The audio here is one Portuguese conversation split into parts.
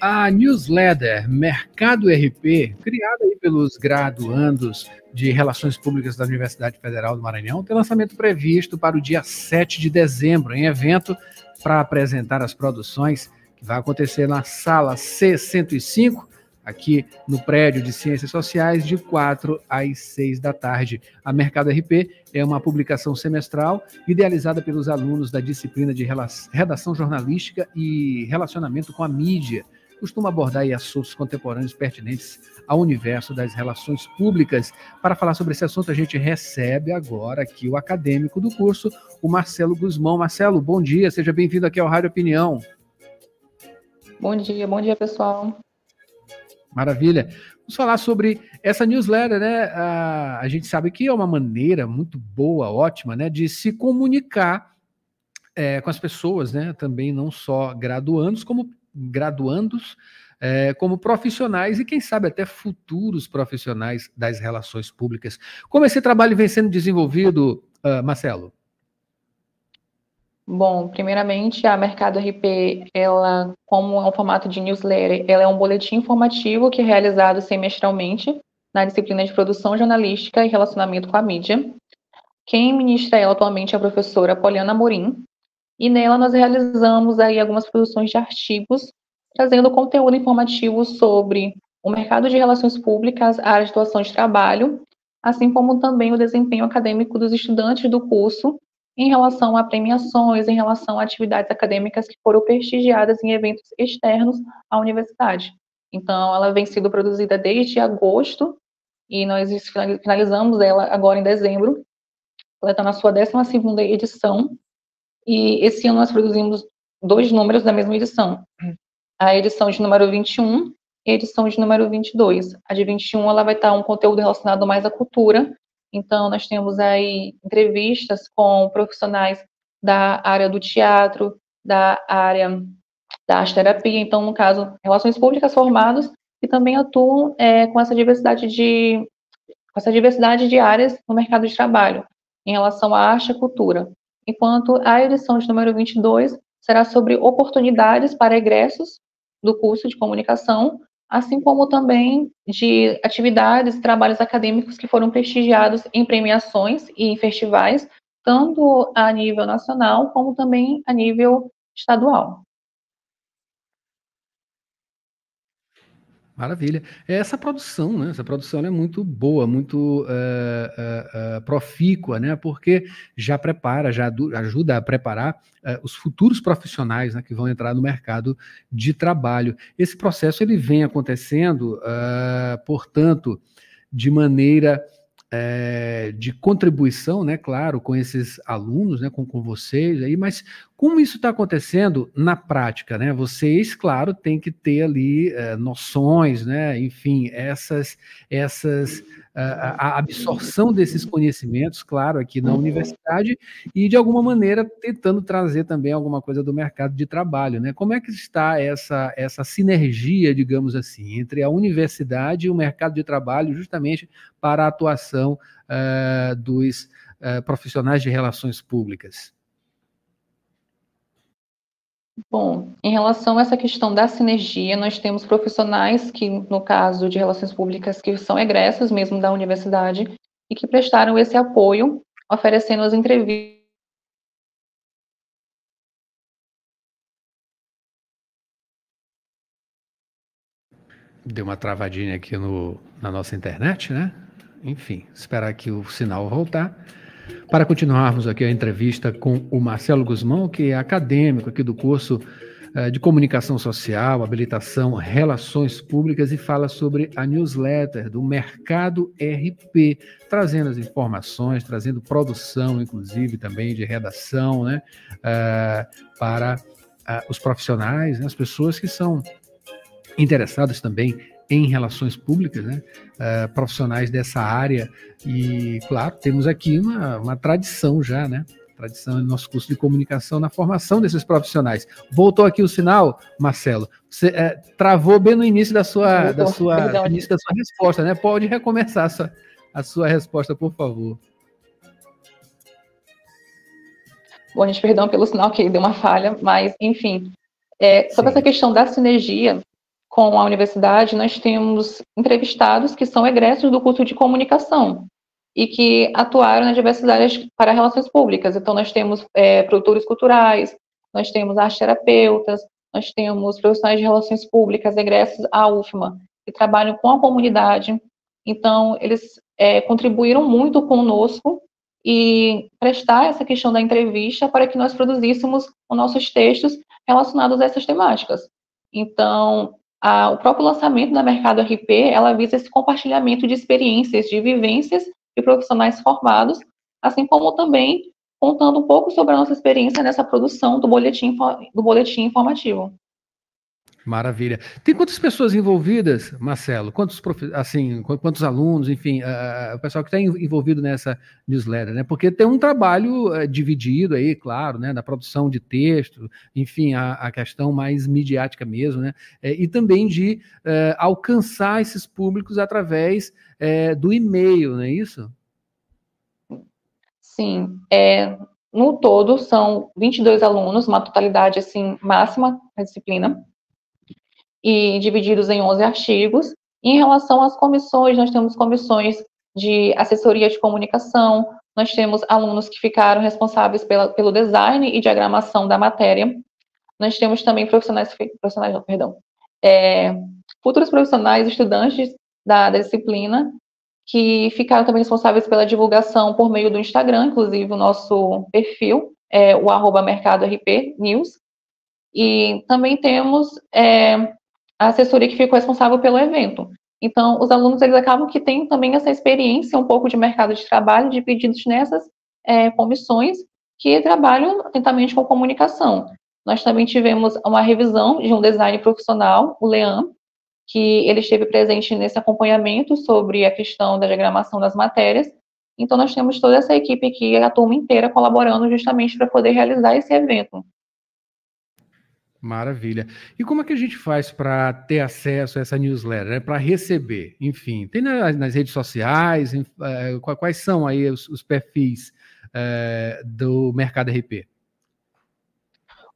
A newsletter Mercado RP, criada pelos graduandos de Relações Públicas da Universidade Federal do Maranhão, tem lançamento previsto para o dia 7 de dezembro, em evento para apresentar as produções que vai acontecer na sala C105, aqui no prédio de Ciências Sociais, de 4 às 6 da tarde. A Mercado RP é uma publicação semestral idealizada pelos alunos da disciplina de Redação Jornalística e Relacionamento com a Mídia. Costuma abordar assuntos contemporâneos pertinentes ao universo das relações públicas. Para falar sobre esse assunto, a gente recebe agora aqui o acadêmico do curso, o Marcelo Guzmão. Marcelo, bom dia, seja bem-vindo aqui ao Rádio Opinião. Bom dia, bom dia, pessoal. Maravilha. Vamos falar sobre essa newsletter, né? A, a gente sabe que é uma maneira muito boa, ótima, né, de se comunicar é, com as pessoas, né? Também não só graduandos, como graduandos, é, como profissionais e quem sabe até futuros profissionais das relações públicas. Como esse trabalho vem sendo desenvolvido, uh, Marcelo? Bom, primeiramente, a Mercado RP, ela, como é um formato de newsletter, ela é um boletim informativo que é realizado semestralmente na disciplina de produção jornalística e relacionamento com a mídia. Quem ministra ela atualmente é a professora Poliana Morim, e nela nós realizamos aí algumas produções de artigos, trazendo conteúdo informativo sobre o mercado de relações públicas, a área de atuação de trabalho, assim como também o desempenho acadêmico dos estudantes do curso em relação a premiações, em relação a atividades acadêmicas que foram prestigiadas em eventos externos à universidade. Então, ela vem sendo produzida desde agosto e nós finalizamos ela agora em dezembro. Ela está na sua 12 edição e esse ano nós produzimos dois números da mesma edição. A edição de número 21 e a edição de número 22. A de 21 ela vai estar um conteúdo relacionado mais à cultura então, nós temos aí entrevistas com profissionais da área do teatro, da área da arte terapia, então, no caso, relações públicas formados que também atuam é, com essa diversidade de com essa diversidade de áreas no mercado de trabalho em relação à arte e cultura. Enquanto a edição de número 22 será sobre oportunidades para egressos do curso de comunicação assim como também de atividades e trabalhos acadêmicos que foram prestigiados em premiações e em festivais, tanto a nível nacional como também a nível estadual. Maravilha. Essa produção, né? Essa produção é muito boa, muito uh, uh, uh, profícua, né? Porque já prepara, já ajuda a preparar os futuros profissionais né, que vão entrar no mercado de trabalho. Esse processo ele vem acontecendo, portanto, de maneira é, de contribuição, né, claro, com esses alunos, né, com, com vocês aí, mas como isso está acontecendo na prática, né? Vocês, claro, têm que ter ali é, noções, né? Enfim, essas, essas a absorção desses conhecimentos, claro, aqui na universidade e de alguma maneira tentando trazer também alguma coisa do mercado de trabalho, né? Como é que está essa essa sinergia, digamos assim, entre a universidade e o mercado de trabalho, justamente para a atuação uh, dos uh, profissionais de relações públicas? Bom, em relação a essa questão da sinergia, nós temos profissionais que, no caso de relações públicas, que são egressos mesmo da universidade e que prestaram esse apoio, oferecendo as entrevistas. Deu uma travadinha aqui no, na nossa internet, né? Enfim, esperar que o sinal voltar. Para continuarmos aqui a entrevista com o Marcelo Guzmão, que é acadêmico aqui do curso eh, de Comunicação Social, Habilitação, Relações Públicas e fala sobre a newsletter do Mercado RP, trazendo as informações, trazendo produção, inclusive também de redação, né, uh, para uh, os profissionais, né, as pessoas que são interessadas também em relações públicas, né? Uh, profissionais dessa área. E, claro, temos aqui uma, uma tradição já, né? Tradição no nosso curso de comunicação na formação desses profissionais. Voltou aqui o sinal, Marcelo. Você é, travou bem no início da sua, da sua, início da sua resposta, né? Pode recomeçar a sua, a sua resposta, por favor. Bom, gente, perdão pelo sinal que deu uma falha, mas, enfim, é, sobre Sim. essa questão da sinergia com a universidade, nós temos entrevistados que são egressos do curso de comunicação e que atuaram nas diversas áreas para relações públicas. Então, nós temos é, produtores culturais, nós temos arteterapeutas, nós temos profissionais de relações públicas egressos à UFMA, que trabalham com a comunidade. Então, eles é, contribuíram muito conosco e prestar essa questão da entrevista para que nós produzíssemos os nossos textos relacionados a essas temáticas. Então, a, o próprio lançamento da Mercado RP, ela visa esse compartilhamento de experiências, de vivências de profissionais formados, assim como também contando um pouco sobre a nossa experiência nessa produção do boletim, do boletim informativo. Maravilha. Tem quantas pessoas envolvidas, Marcelo? Quantos, assim, quantos alunos, enfim, uh, o pessoal que está envolvido nessa newsletter, né? Porque tem um trabalho uh, dividido aí, claro, né? Da produção de texto, enfim, a, a questão mais midiática mesmo, né? É, e também de uh, alcançar esses públicos através do e-mail, não é isso? Sim. É, no todo, são 22 alunos, uma totalidade, assim, máxima da disciplina e divididos em 11 artigos. Em relação às comissões, nós temos comissões de assessoria de comunicação, nós temos alunos que ficaram responsáveis pela, pelo design e diagramação da matéria, nós temos também profissionais, profissionais não, perdão, é, futuros profissionais, estudantes da, da disciplina, que ficaram também responsáveis pela divulgação por meio do Instagram, inclusive o nosso perfil, é o arroba mercado RP News, e também temos é, a assessoria que ficou responsável pelo evento. Então, os alunos, eles acabam que têm também essa experiência um pouco de mercado de trabalho, de pedidos nessas é, comissões que trabalham atentamente com comunicação. Nós também tivemos uma revisão de um design profissional, o Leão, que ele esteve presente nesse acompanhamento sobre a questão da diagramação das matérias. Então, nós temos toda essa equipe aqui, a turma inteira, colaborando justamente para poder realizar esse evento. Maravilha. E como é que a gente faz para ter acesso a essa newsletter, né? para receber? Enfim, tem nas, redes sociais, em, é, quais são aí os, os perfis é, do Mercado RP?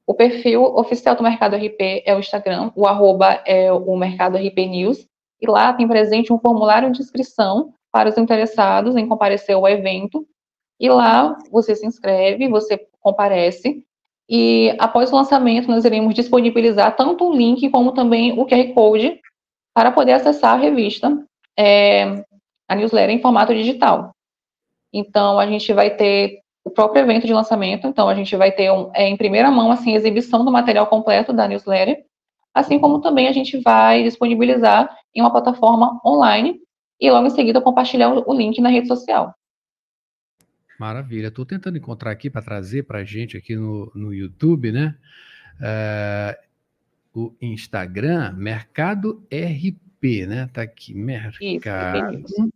O perfil oficial do Mercado RP é o Instagram, o arroba é o Mercado RP News, e lá tem presente um formulário de inscrição para os interessados em comparecer ao evento, e lá você se inscreve, você comparece, e após o lançamento, nós iremos disponibilizar tanto o link como também o QR Code para poder acessar a revista, é, a newsletter em formato digital. Então, a gente vai ter o próprio evento de lançamento, então a gente vai ter um, é, em primeira mão, assim, exibição do material completo da newsletter, assim como também a gente vai disponibilizar em uma plataforma online e logo em seguida compartilhar o, o link na rede social. Maravilha. Estou tentando encontrar aqui para trazer para a gente aqui no, no YouTube, né? Uh, o Instagram, Mercado RP, né? Tá aqui, Mercado Isso,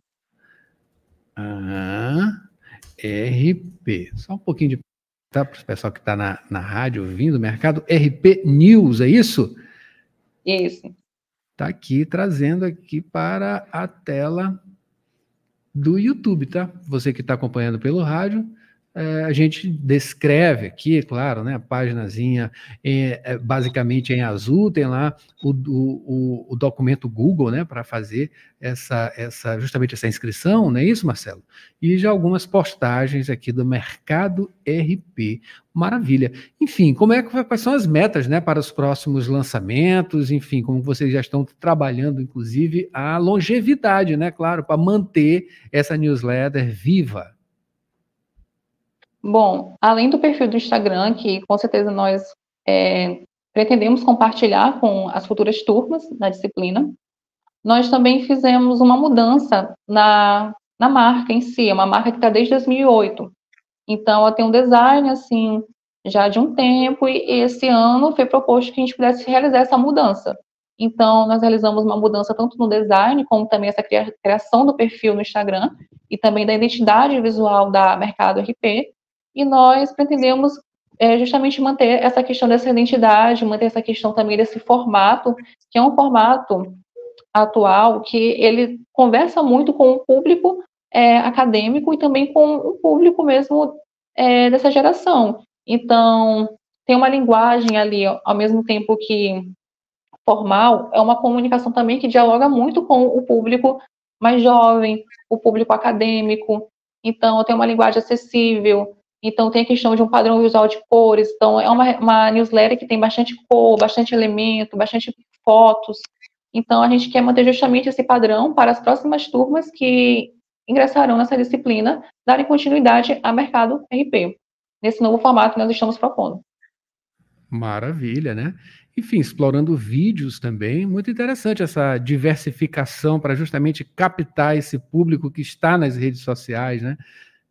ah, RP. Só um pouquinho de tá para o pessoal que está na, na rádio ouvindo, Mercado RP News, é isso? Isso. Está aqui trazendo aqui para a tela do YouTube, tá? Você que está acompanhando pelo rádio, a gente descreve aqui, claro, né, a páginazinha é, é, basicamente em azul, tem lá o, o, o documento Google, né, para fazer essa, essa, justamente essa inscrição, não é isso, Marcelo? E já algumas postagens aqui do Mercado RP. Maravilha. Enfim, como é que quais são as metas, né, para os próximos lançamentos? Enfim, como vocês já estão trabalhando, inclusive, a longevidade, né, claro, para manter essa newsletter viva. Bom, além do perfil do Instagram, que com certeza nós é, pretendemos compartilhar com as futuras turmas da disciplina, nós também fizemos uma mudança na, na marca em si, é uma marca que está desde 2008. Então, ela tem um design, assim, já de um tempo, e esse ano foi proposto que a gente pudesse realizar essa mudança. Então, nós realizamos uma mudança tanto no design, como também essa criação do perfil no Instagram, e também da identidade visual da Mercado RP, e nós pretendemos é, justamente manter essa questão dessa identidade, manter essa questão também desse formato, que é um formato atual que ele conversa muito com o público é, acadêmico e também com o público mesmo é, dessa geração. Então, tem uma linguagem ali, ao mesmo tempo que formal, é uma comunicação também que dialoga muito com o público mais jovem, o público acadêmico. Então, tem uma linguagem acessível. Então, tem a questão de um padrão visual de cores. Então, é uma, uma newsletter que tem bastante cor, bastante elemento, bastante fotos. Então, a gente quer manter justamente esse padrão para as próximas turmas que ingressarão nessa disciplina, darem continuidade ao mercado RP, nesse novo formato que nós estamos propondo. Maravilha, né? Enfim, explorando vídeos também, muito interessante essa diversificação para justamente captar esse público que está nas redes sociais, né?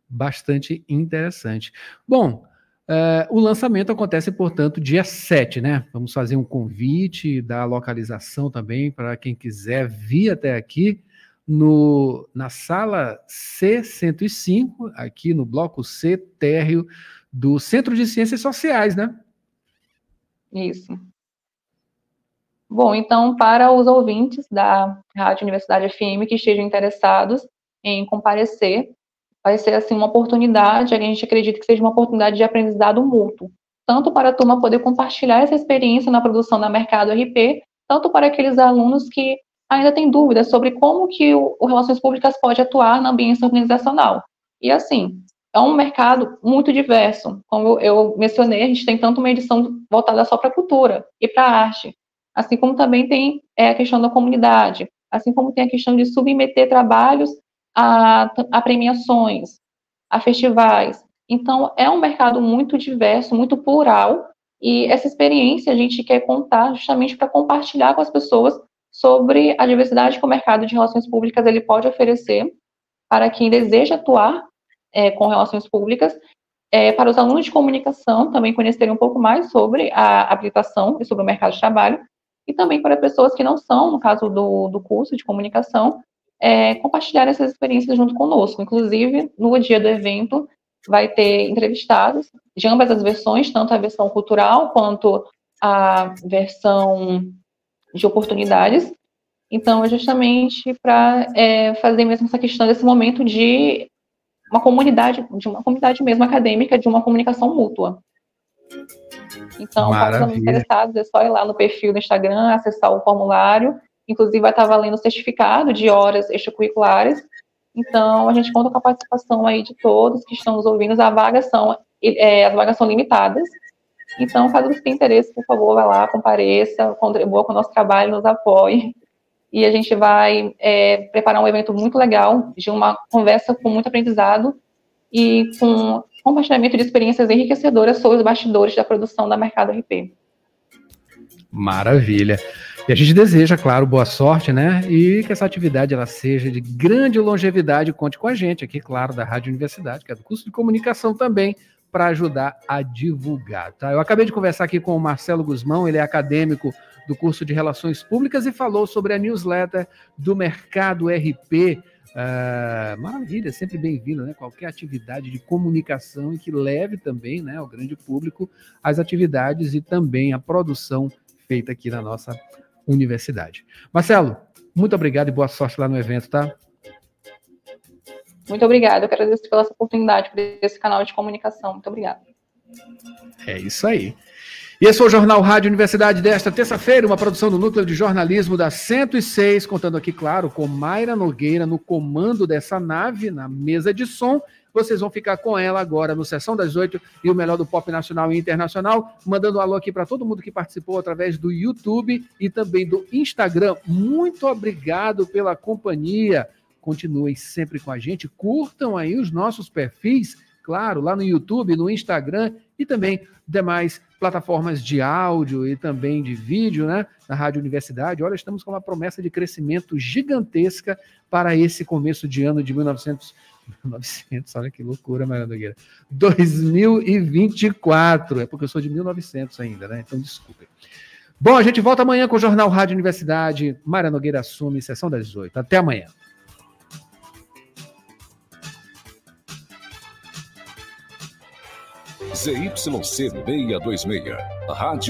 Bastante interessante. Bom, uh, o lançamento acontece, portanto, dia 7, né? Vamos fazer um convite da localização também para quem quiser vir até aqui no, na sala C105, aqui no bloco C térreo do Centro de Ciências Sociais, né? Isso. Bom, então, para os ouvintes da Rádio Universidade FM que estejam interessados em comparecer, vai ser assim uma oportunidade, a gente acredita que seja uma oportunidade de aprendizado mútuo, tanto para a turma poder compartilhar essa experiência na produção da Mercado RP, tanto para aqueles alunos que ainda têm dúvidas sobre como que o, o Relações Públicas pode atuar na ambiência organizacional. E assim, é um mercado muito diverso. Como eu mencionei, a gente tem tanto uma edição voltada só para a cultura e para a arte, assim como também tem é, a questão da comunidade, assim como tem a questão de submeter trabalhos a, a premiações, a festivais. Então, é um mercado muito diverso, muito plural, e essa experiência a gente quer contar justamente para compartilhar com as pessoas sobre a diversidade que o mercado de relações públicas ele pode oferecer para quem deseja atuar é, com relações públicas, é, para os alunos de comunicação também conhecerem um pouco mais sobre a habilitação e sobre o mercado de trabalho, e também para pessoas que não são, no caso do, do curso de comunicação, é, compartilhar essas experiências junto conosco. Inclusive, no dia do evento, vai ter entrevistados de ambas as versões, tanto a versão cultural quanto a versão de oportunidades. Então, é justamente para é, fazer mesmo essa questão desse momento de uma comunidade, de uma comunidade mesmo acadêmica, de uma comunicação mútua. Então, para os interessados, é só ir lá no perfil do Instagram, acessar o formulário. Inclusive, vai estar valendo certificado de horas extracurriculares. Então, a gente conta com a participação aí de todos que estão nos ouvindo. As vagas são, é, as vagas são limitadas. Então, caso você tenha interesse, por favor, vá lá, compareça, contribua com o nosso trabalho, nos apoie e a gente vai é, preparar um evento muito legal, de uma conversa com muito aprendizado e com compartilhamento de experiências enriquecedoras sobre os bastidores da produção da Mercado RP. Maravilha. E a gente deseja, claro, boa sorte, né? E que essa atividade ela seja de grande longevidade. Conte com a gente aqui, claro, da Rádio Universidade, que é do curso de comunicação também, para ajudar a divulgar, tá? Eu acabei de conversar aqui com o Marcelo Guzmão, ele é acadêmico do curso de Relações Públicas e falou sobre a newsletter do Mercado RP. Uh, ah, maravilha, sempre bem-vindo, né? Qualquer atividade de comunicação e que leve também, né, ao grande público as atividades e também a produção feita aqui na nossa universidade. Marcelo, muito obrigado e boa sorte lá no evento, tá? Muito obrigada, eu quero agradecer pela oportunidade, por esse canal de comunicação. Muito obrigada. É isso aí. E esse foi o Jornal Rádio Universidade desta terça-feira, uma produção do Núcleo de Jornalismo da 106, contando aqui, claro, com Mayra Nogueira no comando dessa nave, na mesa de som. Vocês vão ficar com ela agora no Sessão das Oito e o melhor do pop nacional e internacional. Mandando um alô aqui para todo mundo que participou através do YouTube e também do Instagram. Muito obrigado pela companhia. Continuem sempre com a gente. Curtam aí os nossos perfis, claro, lá no YouTube, no Instagram e também demais plataformas de áudio e também de vídeo, né, na Rádio Universidade. Olha, estamos com uma promessa de crescimento gigantesca para esse começo de ano de 1900, 1900, olha que loucura, Maria Nogueira. 2024, é porque eu sou de 1900 ainda, né? Então, desculpe. Bom, a gente volta amanhã com o Jornal Rádio Universidade. Maria Nogueira assume, sessão das oito. Até amanhã. ZYC 626, Rádio